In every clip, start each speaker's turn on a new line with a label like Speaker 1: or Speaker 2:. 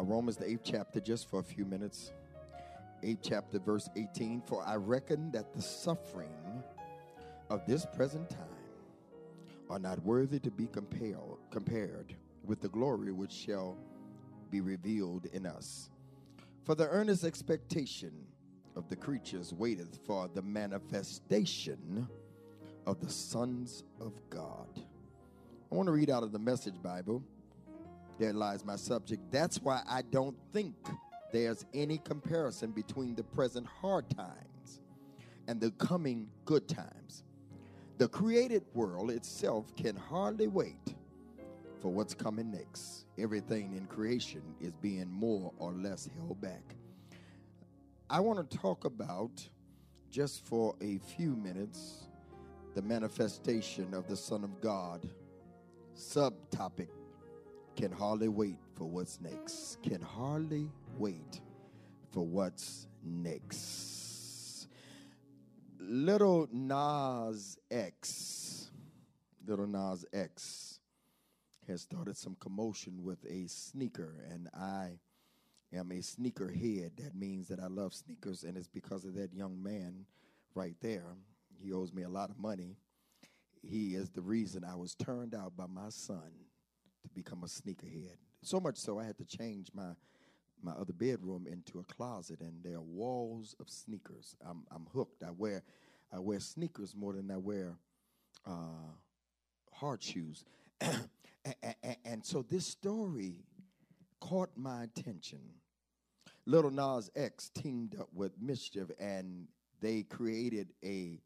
Speaker 1: uh, Romans, the eighth chapter, just for a few minutes. Eighth chapter, verse 18. For I reckon that the suffering of this present time are not worthy to be compared, compared with the glory which shall be revealed in us. For the earnest expectation of the creatures waiteth for the manifestation of the sons of God. I want to read out of the Message Bible. There lies my subject. That's why I don't think there's any comparison between the present hard times and the coming good times. The created world itself can hardly wait for what's coming next. Everything in creation is being more or less held back. I want to talk about, just for a few minutes, the manifestation of the Son of God. Subtopic can hardly wait for what's next. Can hardly wait for what's next. Little Nas X, Little Nas X has started some commotion with a sneaker, and I am a sneaker head. That means that I love sneakers, and it's because of that young man right there. He owes me a lot of money. He is the reason I was turned out by my son to become a sneakerhead. So much so I had to change my my other bedroom into a closet, and there are walls of sneakers. I'm I'm hooked. I wear I wear sneakers more than I wear uh, hard shoes. and, and, and so this story caught my attention. Little Nas X teamed up with Mischief, and they created a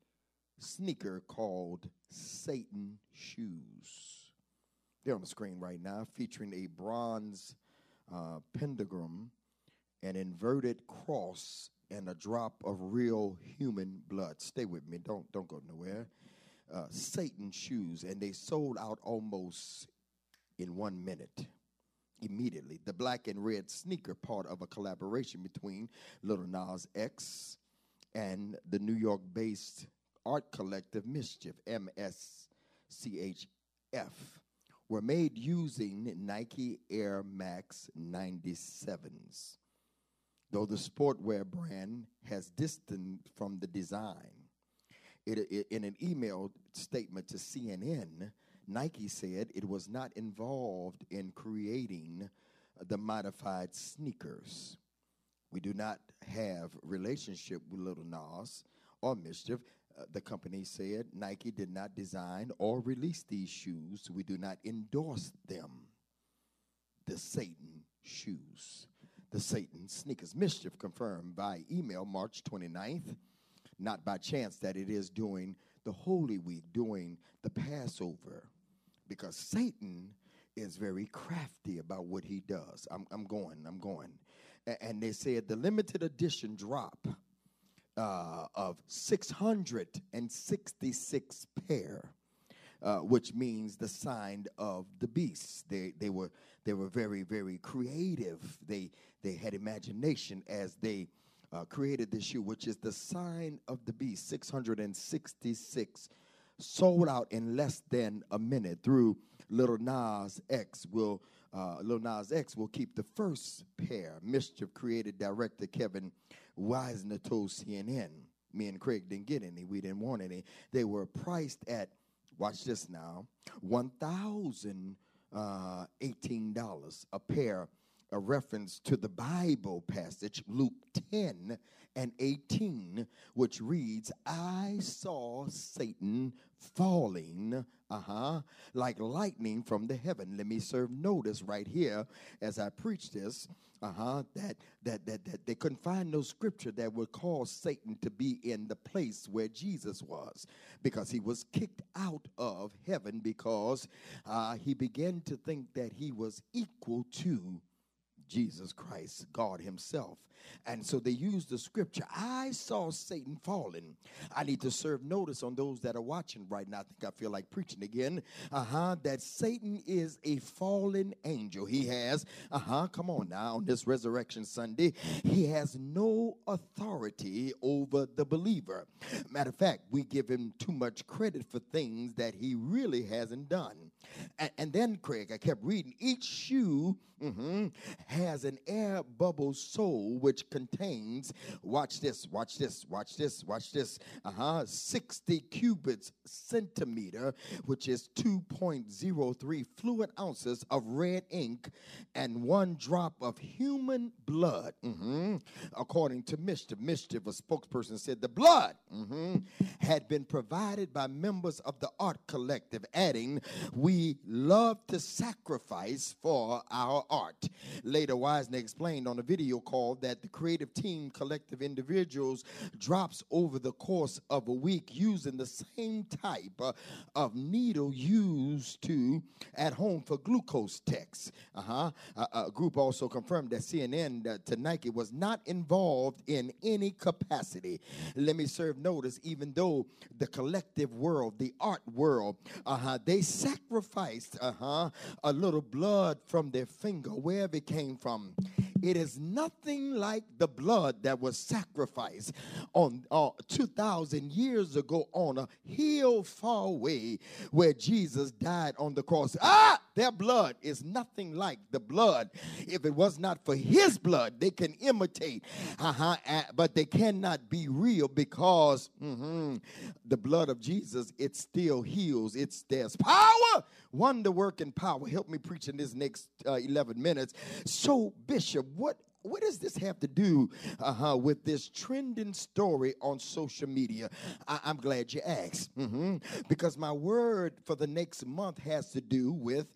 Speaker 1: sneaker called Satan Shoes. They're on the screen right now, featuring a bronze uh, pentagram, an inverted cross, and a drop of real human blood. Stay with me. Don't don't go nowhere. Uh, Satan shoes, and they sold out almost in one minute. Immediately, the black and red sneaker, part of a collaboration between Little Nas X and the New York-based art collective Mischief (MSCHF), were made using Nike Air Max 97s. Though the sportwear brand has distanced from the design, it, it, in an email statement to CNN, Nike said it was not involved in creating the modified sneakers. We do not have relationship with Little Nas or Mischief. Uh, the company said Nike did not design or release these shoes. We do not endorse them. The Satan shoes. The Satan sneakers. Mischief confirmed by email March 29th, not by chance that it is during the Holy Week, during the Passover, because Satan is very crafty about what he does. I'm, I'm going, I'm going. and they said the limited edition drop uh, of 666 pair, uh, which means the sign of the beast. They, they, were, they were very, very creative. They, they had imagination as they uh, created this shoe, which is the sign of the beast. 666 sold out in less than a minute through Little Nas X will uh, Lil Nas X will keep the first pair. Mischief created director Kevin Wiesner told CNN. Me and Craig didn't get any. We didn't want any. They were priced at, watch this now, $1,018 uh, a pair a reference to the Bible passage, Luke 10 and 18, which reads, I saw Satan falling, uh-huh, like lightning from the heaven. Let me serve notice right here as I preach this, uh-huh, that that that that they couldn't find no scripture that would cause Satan to be in the place where Jesus was, because he was kicked out of heaven because uh, he began to think that he was equal to Jesus Christ, God Himself. And so they use the scripture I saw Satan falling. I need to serve notice on those that are watching right now. I think I feel like preaching again. Uh huh. That Satan is a fallen angel. He has, uh huh, come on now, on this Resurrection Sunday, he has no authority over the believer. Matter of fact, we give him too much credit for things that he really hasn't done. And, and then, Craig, I kept reading each shoe mhm, has an air bubble sole which contains, watch this, watch this, watch this, watch this, uh huh, 60 cubic centimeter, which is 2.03 fluid ounces of red ink and one drop of human blood. mhm. According to Mischief, Mischief, a spokesperson said the blood mhm, had been provided by members of the art collective, adding, We love to sacrifice for our art. Later, Wiesner explained on a video call that the creative team, collective individuals, drops over the course of a week using the same type uh, of needle used to at home for glucose techs. Uh-huh. Uh, a group also confirmed that CNN uh, to Nike was not involved in any capacity. Let me serve notice, even though the collective world, the art world, uh-huh, they sacrificed uh-huh, a little blood from their finger, wherever it came from. It is nothing like the blood that was sacrificed on uh, 2,000 years ago on a hill far away where Jesus died on the cross. Ah, their blood is nothing like the blood. If it was not for his blood, they can imitate, uh-huh, but they cannot be real because mhm, the blood of Jesus, it still heals. It's there's power, wonder working power. Help me preach in this next uh, 11 minutes. So, Bishop, what what does this have to do uh-huh, with this trending story on social media? I- am glad you asked. Mm-hmm. Because my word for the next month has to do with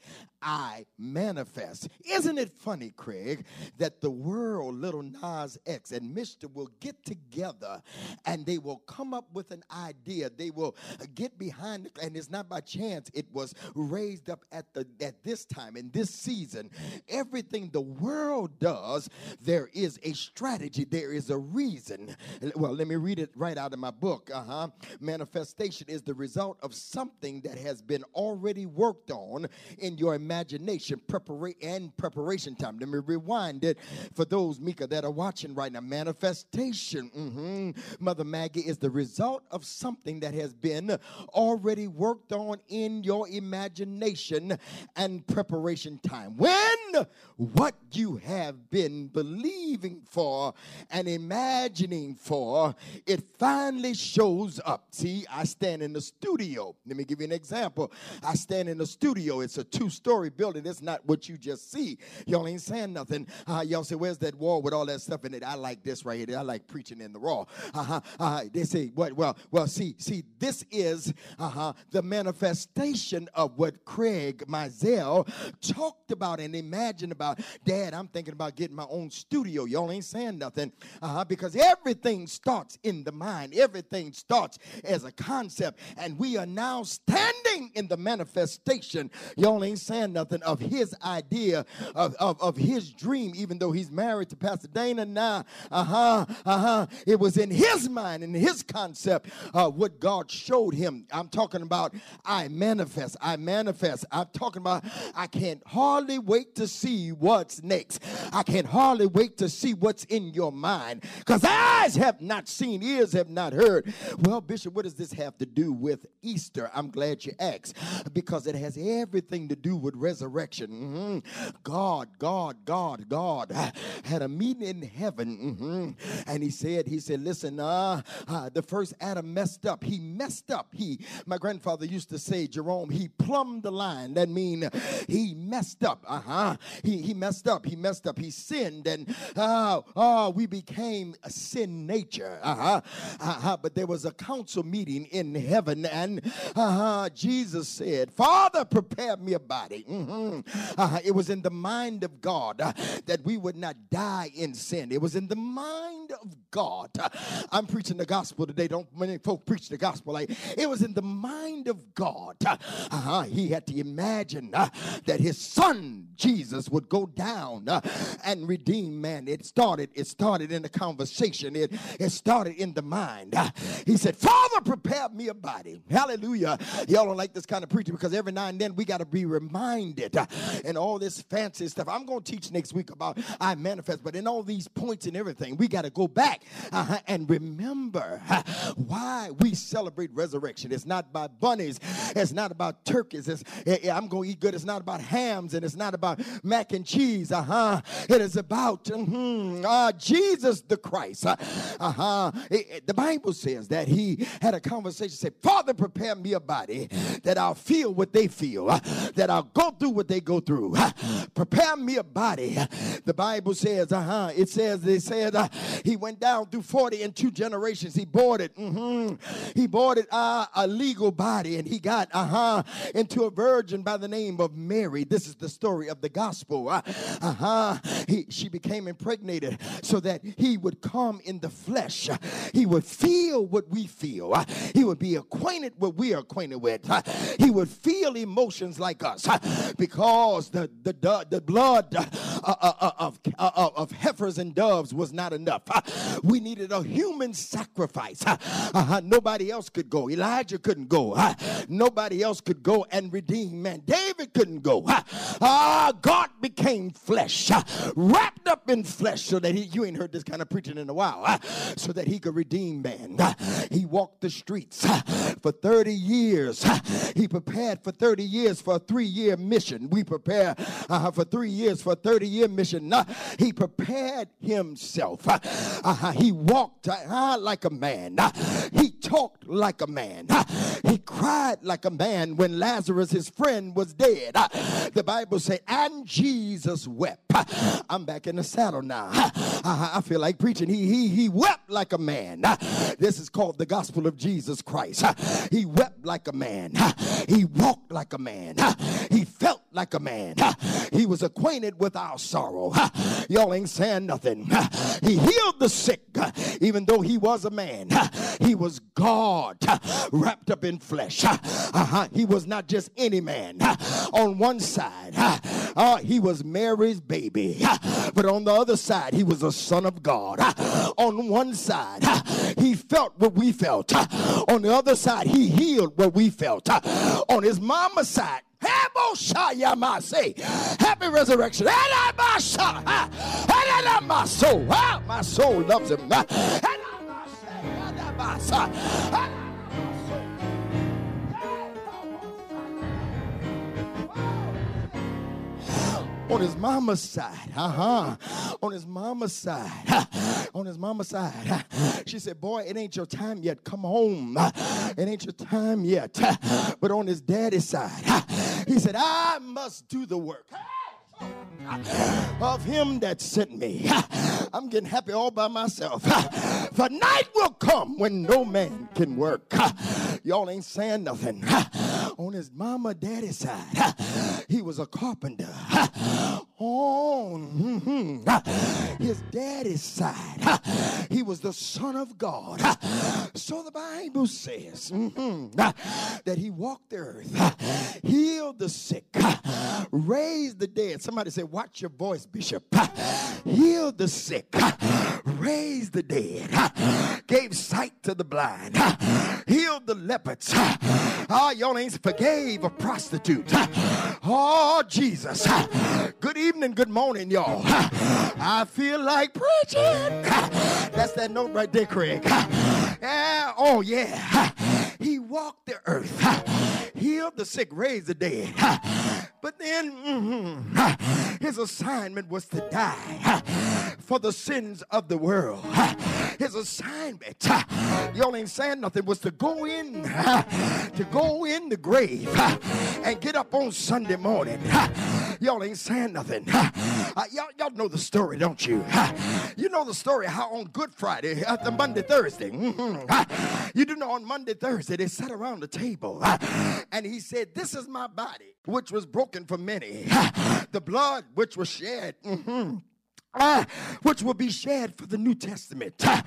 Speaker 1: I manifest. Isn't it funny, Craig, that the world, Little Nas X and Mr. will get together and they will come up with an idea. They will get behind it, and it's not by chance it was raised up at the at this time in this season. Everything the world does, there is a strategy, there is a reason. Well, let me read it right out of my book. Uh-huh. Manifestation is the result of something that has been already worked on in your imagination prepara- and preparation time. Let me rewind it for those, Mika, that are watching right now. Manifestation, mm-hmm. Mother Maggie, is the result of something that has been already worked on in your imagination and preparation time. When what you have been believing for and imagining for, it finally shows up. See, I stand in the studio. Let me give you an example. I stand in the studio. It's a two story story building. It's not what you just see. Y'all ain't saying nothing. Uh, y'all say, Where's that wall with all that stuff in it? I like this right here. I like preaching in the raw. Uh-huh. Uh, they say, What? Well, well, see, see, this is uh-huh, the manifestation of what Craig Mizell talked about and imagined about. Dad, I'm thinking about getting my own studio. Y'all ain't saying nothing. Uh-huh, because everything starts in the mind, everything starts as a concept. And we are now standing in the manifestation. Y'all ain't saying nothing of his idea of, of, of his dream, even though he's married to Pastor Dana now. Uh huh, uh huh. It was in his mind, in his concept, uh, what God showed him. I'm talking about I manifest, I manifest. I'm talking about I can't hardly wait to see what's next. I can't hardly wait to see what's in your mind because eyes have not seen, ears have not heard. Well, Bishop, what does this have to do with Easter? I'm glad you asked because it has everything to do with resurrection. Mm-hmm. God, God, God, God had a meeting in heaven, mm-hmm. and he said, he said, listen, uh, uh, the first Adam messed up. He messed up. He, my grandfather used to say, Jerome, he plumbed the line. That mean he messed up. Uh huh. He he messed up. He messed up. He sinned, and uh, uh, we became a sin nature. Uh huh. Uh-huh. But there was a council meeting in heaven, and uh huh. Jesus said, Father, prepare me a body. Mm-hmm. Uh, it was in the mind of God uh, that we would not die in sin. It was in the mind of God. Uh, I'm preaching the gospel today. Don't many folk preach the gospel like it was in the mind of God. Uh-huh. He had to imagine uh, that his son Jesus would go down uh, and redeem man. It started. It started in the conversation. It it started in the mind. Uh, he said, "Father, prepare me a body." Hallelujah. Y'all don't like this kind of preaching because every now and then we got to be reminded uh, and all this fancy stuff. I'm going to teach next week about I manifest, but in all these points and everything, we got to go back uh, and remember uh, why we celebrate resurrection. It's not by bunnies, it's not about turkeys. It's, I'm going to eat good. It's not about hams and it's not about mac and cheese. Uh huh. It is about mm-hmm, uh, Jesus the Christ. Uh huh. The Bible says that he had a conversation. Said, "Father, prepare me a body that I'll feel what they feel, uh, that I'll go through what they go through. Prepare me a body." The Bible says, "Uh huh." It says they said uh, he went down through forty and two generations. He bought it. Mm-hmm. He bought it uh, a legal body, and he got uh huh into a virgin by the name of Mary. This is the story of the gospel. Uh huh. He, she became impregnated so that he would come in the flesh. He would feel what we feel. He would be acquainted with what we are acquainted with. He would feel emotions like us because the the the blood uh, uh, uh, of of heifers and doves was not enough. We needed a human sacrifice. Uh-huh. Nobody else could go. Elijah couldn't go. Nobody else could go and redeem man. Couldn't go. Ah, God became flesh, wrapped up in flesh, so that he, you ain't heard this kind of preaching in a while, so that he could redeem man. He walked the streets for 30 years. He prepared for 30 years for a three year mission. We prepare uh, for three years for a 30 year mission. Uh, he prepared himself. Uh, he walked uh, like a man. he talked like a man. he cried like a man when Lazarus, his friend, was dead. The Bible says, and Jesus wept. I'm back in the saddle now. I feel like preaching. He, he, he wept like a man. This is called the gospel of Jesus Christ. He wept like a man. He walked like a man. He felt like a man. He was acquainted with our sorrow. Y'all ain't saying nothing. He healed the sick, even though he was a man. He was God wrapped up in flesh. Uh-huh. He was not just any man. On one side, uh, he was Mary's baby, but on the other side, he was a son of God. On one side, he felt what we felt. On the other side, he healed what we felt. On his mama's side, Happy resurrection. My soul, my soul loves him. on his mama's side. Uh-huh. On his mama's side. on his mama's side. She said, Boy, it ain't your time yet. Come home. It ain't your time yet. But on his daddy's side, he said, I must do the work of him that sent me. I'm getting happy all by myself. The night will come when no man can work. Y'all ain't saying nothing. On his mama daddy's side, he was a carpenter. On mm-hmm, his daddy's side, he was the son of God. So the Bible says mm-hmm, that he walked the earth, healed the sick, raised the dead. Somebody say, Watch your voice, Bishop. Healed the sick, raised the dead, gave sight to the blind, healed the leopards. Oh, ah, y'all ain't forgave a prostitute. Oh, Jesus. Good evening, good morning, y'all. I feel like preaching. That's that note right there, Craig. Yeah, oh, yeah. He walked the earth, healed the sick, raised the dead. But then mm-hmm, his assignment was to die for the sins of the world. His assignment, y'all ain't saying nothing, was to go in, to go in the grave and get up on Sunday morning. Y'all ain't saying nothing. y'all, y'all know the story, don't you? You know the story how on Good Friday, after Maundy, Thursday, mm-hmm, you do know on Maundy, Thursday, they sat around the table and he said, This is my body, which was broken for many, the blood which was shed. Mm-hmm uh, which will be shed for the New Testament. Uh,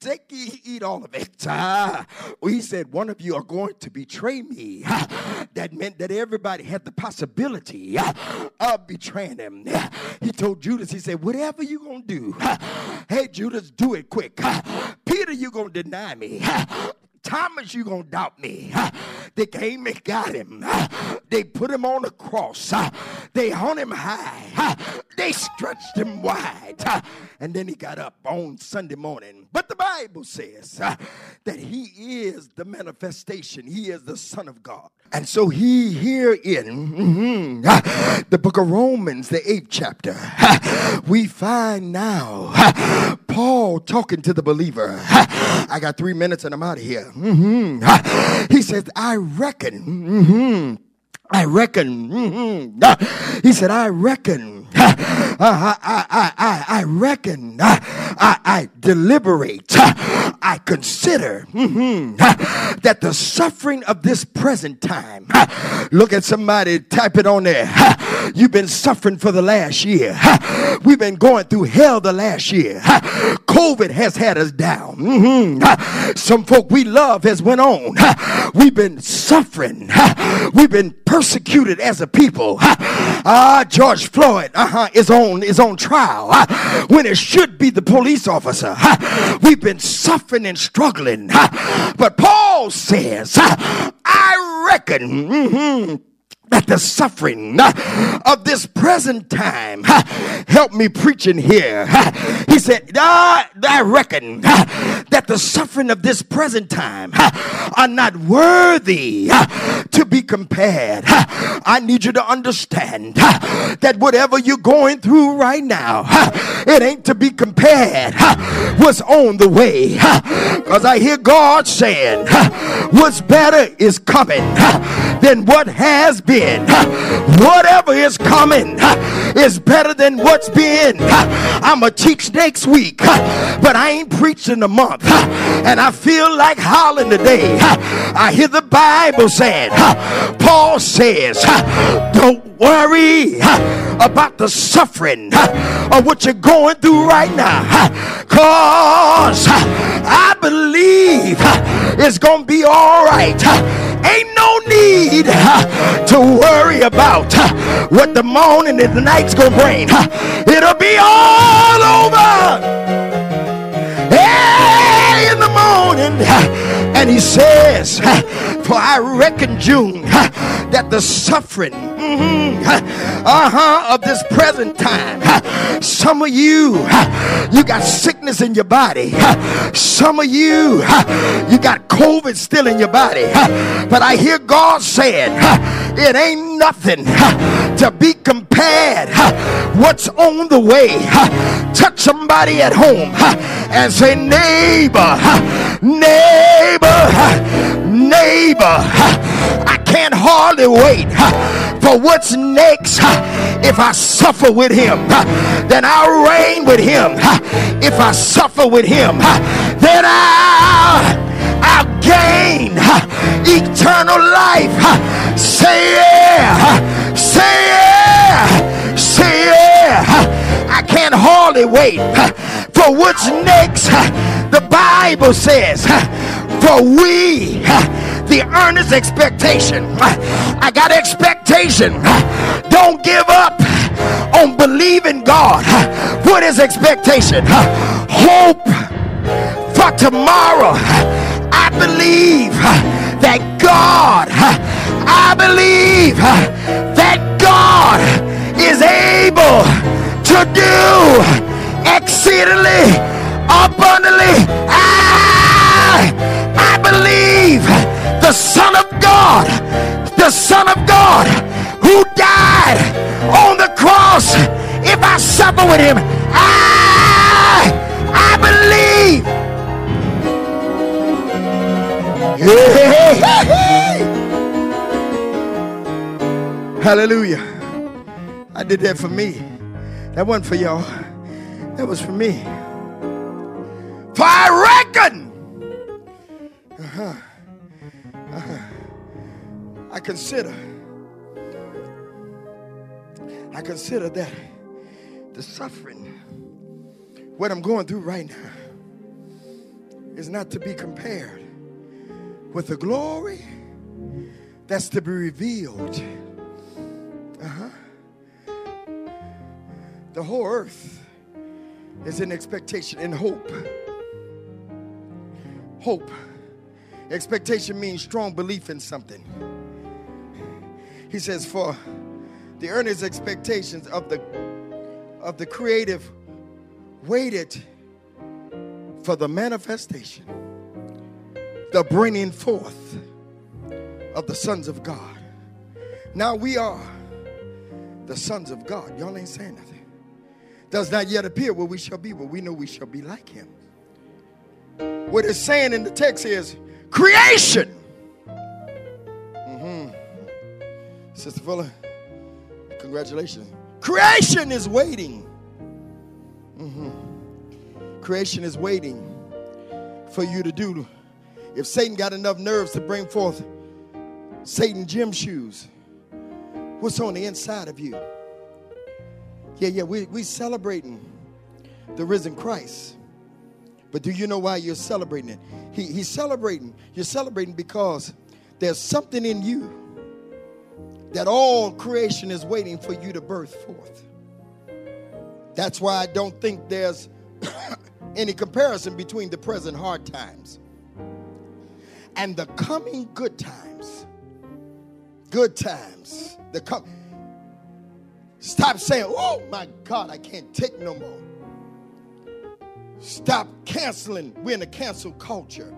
Speaker 1: take ye, eat all of it. Ah, uh, he said, One of you are going to betray me. That meant that everybody had the possibility of betraying him. He told Judas, He said, Whatever you going to do, hey, Judas, do it quick. Peter, you going to deny me. Thomas, you gonna doubt me. They came and got him. They put him on the cross. They hung him high. They stretched him wide. And then he got up on Sunday morning. But the Bible says that he is the manifestation, he is the Son of God. And so he here in mm-hmm, the book of Romans, the eighth chapter, we find now Paul talking to the believer. I got three minutes and I'm out of here. Mm-hmm. He says, I reckon. Mm-hmm, I reckon. Mm-hmm. He said, I reckon. I, I, I, I, reckon. Uh, I, I deliberate. Uh, I consider mm-hmm, uh, that the suffering of this present time. Look at somebody, type it on there. You've been suffering for the last year. We've been going through hell the last year. COVID has had us down. Mm-hmm. Some folk we love has went on. We've been suffering. We've been persecuted as a people. Ah, George Floyd uh-huh, is on is on trial when it should be the police officer. We've been suffering and struggling, but Paul says, "I reckon." Mm-hmm, that the suffering uh, of this present time uh, help me preaching here. Uh, he said ah, i reckon that the suffering of this present time are not worthy to be compared i need you to understand that whatever you're going through right now it ain't to be compared what's on the way because i hear god saying what's better is coming than what has been Whatever is coming is better than what's been. I'm going to teach next week, but I ain't preaching a month. And I feel like howling today. I hear the Bible saying, Paul says, don't worry about the suffering of what you're going through right now. Cause I believe it's going to be all right. Ain't no need to worry about what the morning and the night's gonna bring. It'll be all over. And he says, For I reckon, June, that the suffering mm-hmm, uh-huh, of this present time, some of you, you got sickness in your body. Some of you, you got COVID still in your body. But I hear God saying, it ain't nothing to be compared. What's on the way? Touch somebody at home and say, neighbor, neighbor, neighbor, I can't hardly wait for what's next. If I suffer with him, then I'll reign with him. If I suffer with him, then I'll I'll gain eternal life. Say yeah, say yeah, say yeah. I can't hardly wait for what's next. The Bible says, for we, the earnest expectation. I got expectation. Don't give up on believing God. What is expectation? Hope for tomorrow. I believe that God, I believe that God is able to do exceedingly abundantly. I, I believe the Son of God, the Son of God who died on the cross. If I suffer with him, I, I believe. Hallelujah. I did that for me. That wasn't for y'all. That was for me. For I reckon. Uh-huh. Uh-huh. I consider. I consider that the suffering, what I'm going through right now, is not to be compared with the glory that's to be revealed. Uh-huh. The whole earth is in expectation and hope. Hope. Expectation means strong belief in something. He says, For the earnest expectations of the of the creative waited for the manifestation, the bringing forth of the sons of God. Now we are the sons of God. Y'all ain't saying nothing. Does not yet appear where we shall be, but we know we shall be like him. What it's saying in the text is creation. Mm-hmm. Sister Fuller, congratulations. Creation is waiting. Mm-hmm. Creation is waiting for you to do. If Satan got enough nerves to bring forth Satan gym shoes, what's on the inside of you? Yeah, yeah, we we celebrating the risen Christ. But do you know why you're celebrating it? He, he's celebrating. You're celebrating because there's something in you that all creation is waiting for you to birth forth. That's why I don't think there's any comparison between the present hard times and the coming good times. Good times. The come. Stop saying, "Oh my God, I can't take no more." Stop canceling. We're in a cancel culture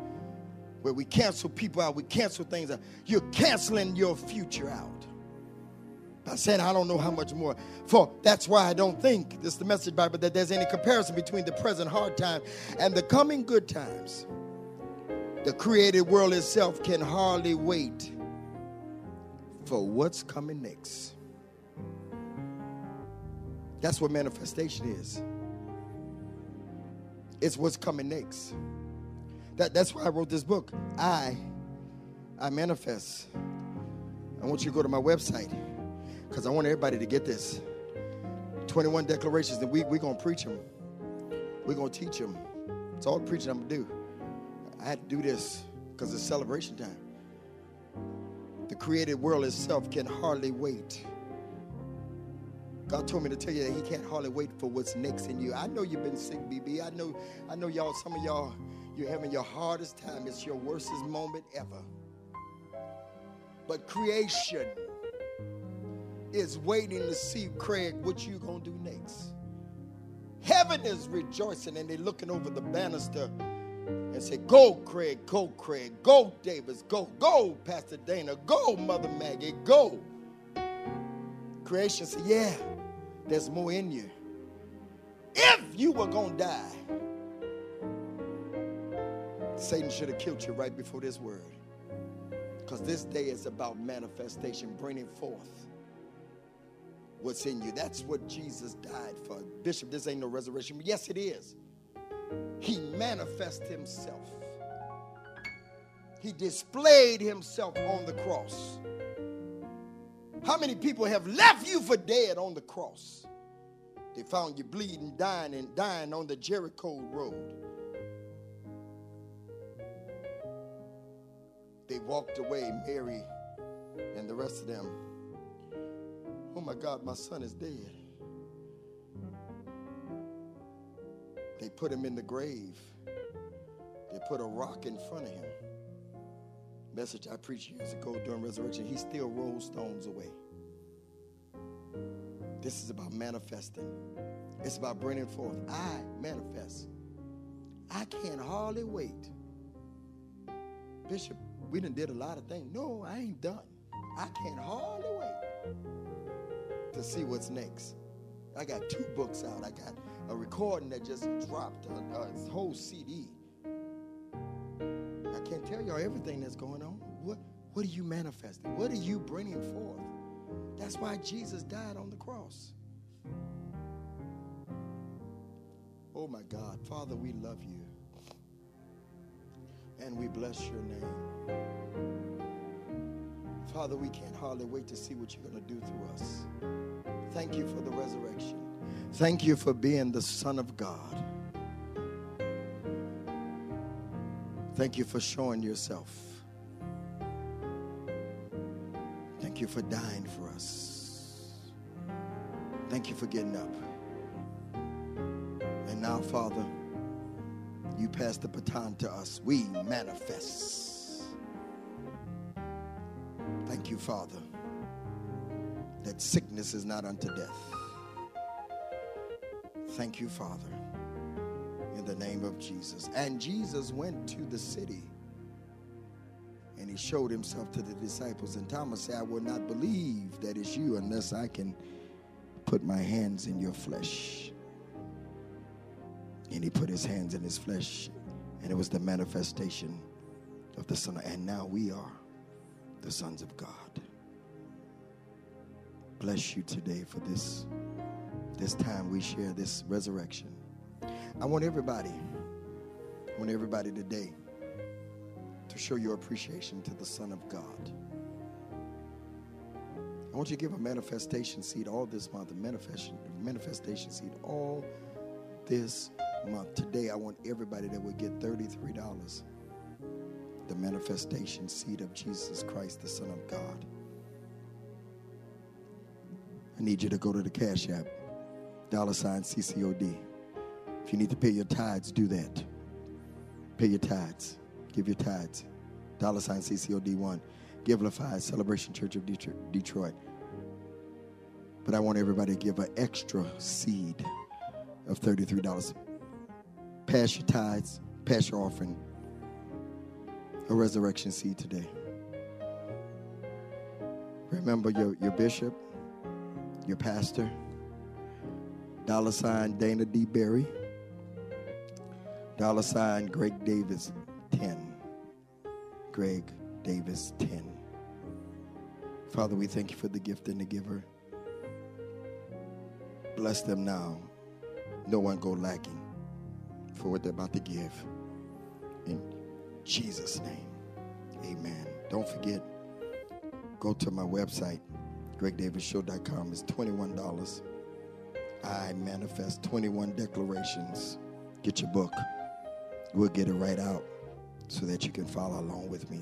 Speaker 1: where we cancel people out, we cancel things out. You're canceling your future out. By saying, I don't know how much more. For that's why I don't think, this is the message Bible, that there's any comparison between the present hard time and the coming good times. The created world itself can hardly wait for what's coming next. That's what manifestation is. It's what's coming next. That, that's why I wrote this book. I, I manifest. I want you to go to my website because I want everybody to get this. 21 declarations, and we, we're going to preach them. We're going to teach them. It's all the preaching I'm going to do. I had to do this because it's celebration time. The created world itself can hardly wait. God told me to tell you that He can't hardly wait for what's next in you. I know you've been sick, BB. I know, I know y'all, some of y'all, you're having your hardest time. It's your worstest moment ever. But creation is waiting to see, Craig, what you gonna do next. Heaven is rejoicing and they're looking over the banister and say, Go, Craig, go, Craig, go, Davis, go, go, Pastor Dana, go, Mother Maggie, go. Creation said, Yeah, there's more in you. If you were gonna die, Satan should have killed you right before this word. Because this day is about manifestation, bringing forth what's in you. That's what Jesus died for. Bishop, this ain't no resurrection. Yes, it is. He manifested himself. He displayed himself on the cross. How many people have left you for dead on the cross? They found you bleeding, dying, and dying on the Jericho road. They walked away, Mary and the rest of them. Oh my God, my son is dead. They put him in the grave. They put a rock in front of him. Message I preached years ago during resurrection. He still rolls stones away. This is about manifesting. It's about bringing forth. I manifest. I can't hardly wait. Bishop, we done did a lot of things. No, I ain't done. I can't hardly wait to see what's next. I got two books out. I got a recording that just dropped, uh, uh, a, a whole CD. I can't tell y'all everything that's going on. What, what are you manifesting? What are you bringing forth? That's why Jesus died on the cross. Oh my God. Father, we love you. And we bless your name. Father, we can't hardly wait to see what you're going to do through us. Thank you for the resurrection. Thank you for being the Son of God. Thank you for showing yourself. Thank you for dying for us. Thank you for getting up. And now, Father, you pass the baton to us. We manifest. Thank you, Father. that sickness is not unto death. Thank you, Father, in the name of Jesus. And Jesus went to the city and he showed himself to the disciples. And Thomas said, I will not believe that it's you unless I can put my hands in your flesh. And he put his hands in his flesh, and it was the manifestation of the Son. And now we are the sons of God. Bless you today for this, this time we share this resurrection. I want everybody, I want everybody today to show your appreciation to the Son of God. I want you to give a manifestation seed all this month, a manifestation, manifestation seed all this month. Today, I want everybody that would get $33 the manifestation seed of Jesus Christ, the Son of God. I need you to go to the Cash App, dollar sign CCOD. If you need to pay your tithes, do that. Pay your tithes. Give your tithes. Dollar sign CCOD1. Give Givelify, Celebration Church of Detroit. But I want everybody to give an extra seed of $33. Pass your tithes, pass your offering, a resurrection seed today. Remember your, your bishop, your pastor, dollar sign Dana D. Berry, dollar sign Greg Davis 10. Greg Davis 10. Father, we thank you for the gift and the giver. Bless them now. No one go lacking for what they're about to give. In Jesus' name, amen. Don't forget, go to my website, gregdavisshow.com. It's $21. I manifest 21 declarations. Get your book. We'll get it right out so that you can follow along with me.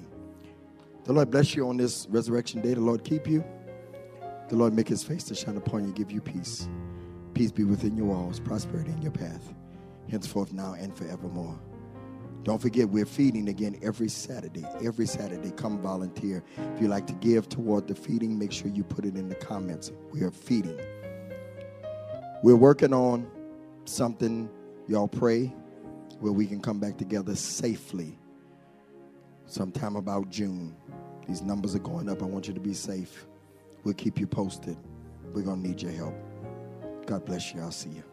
Speaker 1: The Lord bless you on this resurrection day. The Lord keep you. The Lord make his face to shine upon you, give you peace. Peace be within your walls, prosperity in your path, henceforth, now, and forevermore. Don't forget, we're feeding again every Saturday. Every Saturday, come volunteer. If you like to give toward the feeding, make sure you put it in the comments. We are feeding. We're working on something, y'all pray, where we can come back together safely sometime about June. These numbers are going up. I want you to be safe. We'll keep you posted. We're going to need your help. God bless you. I'll see you.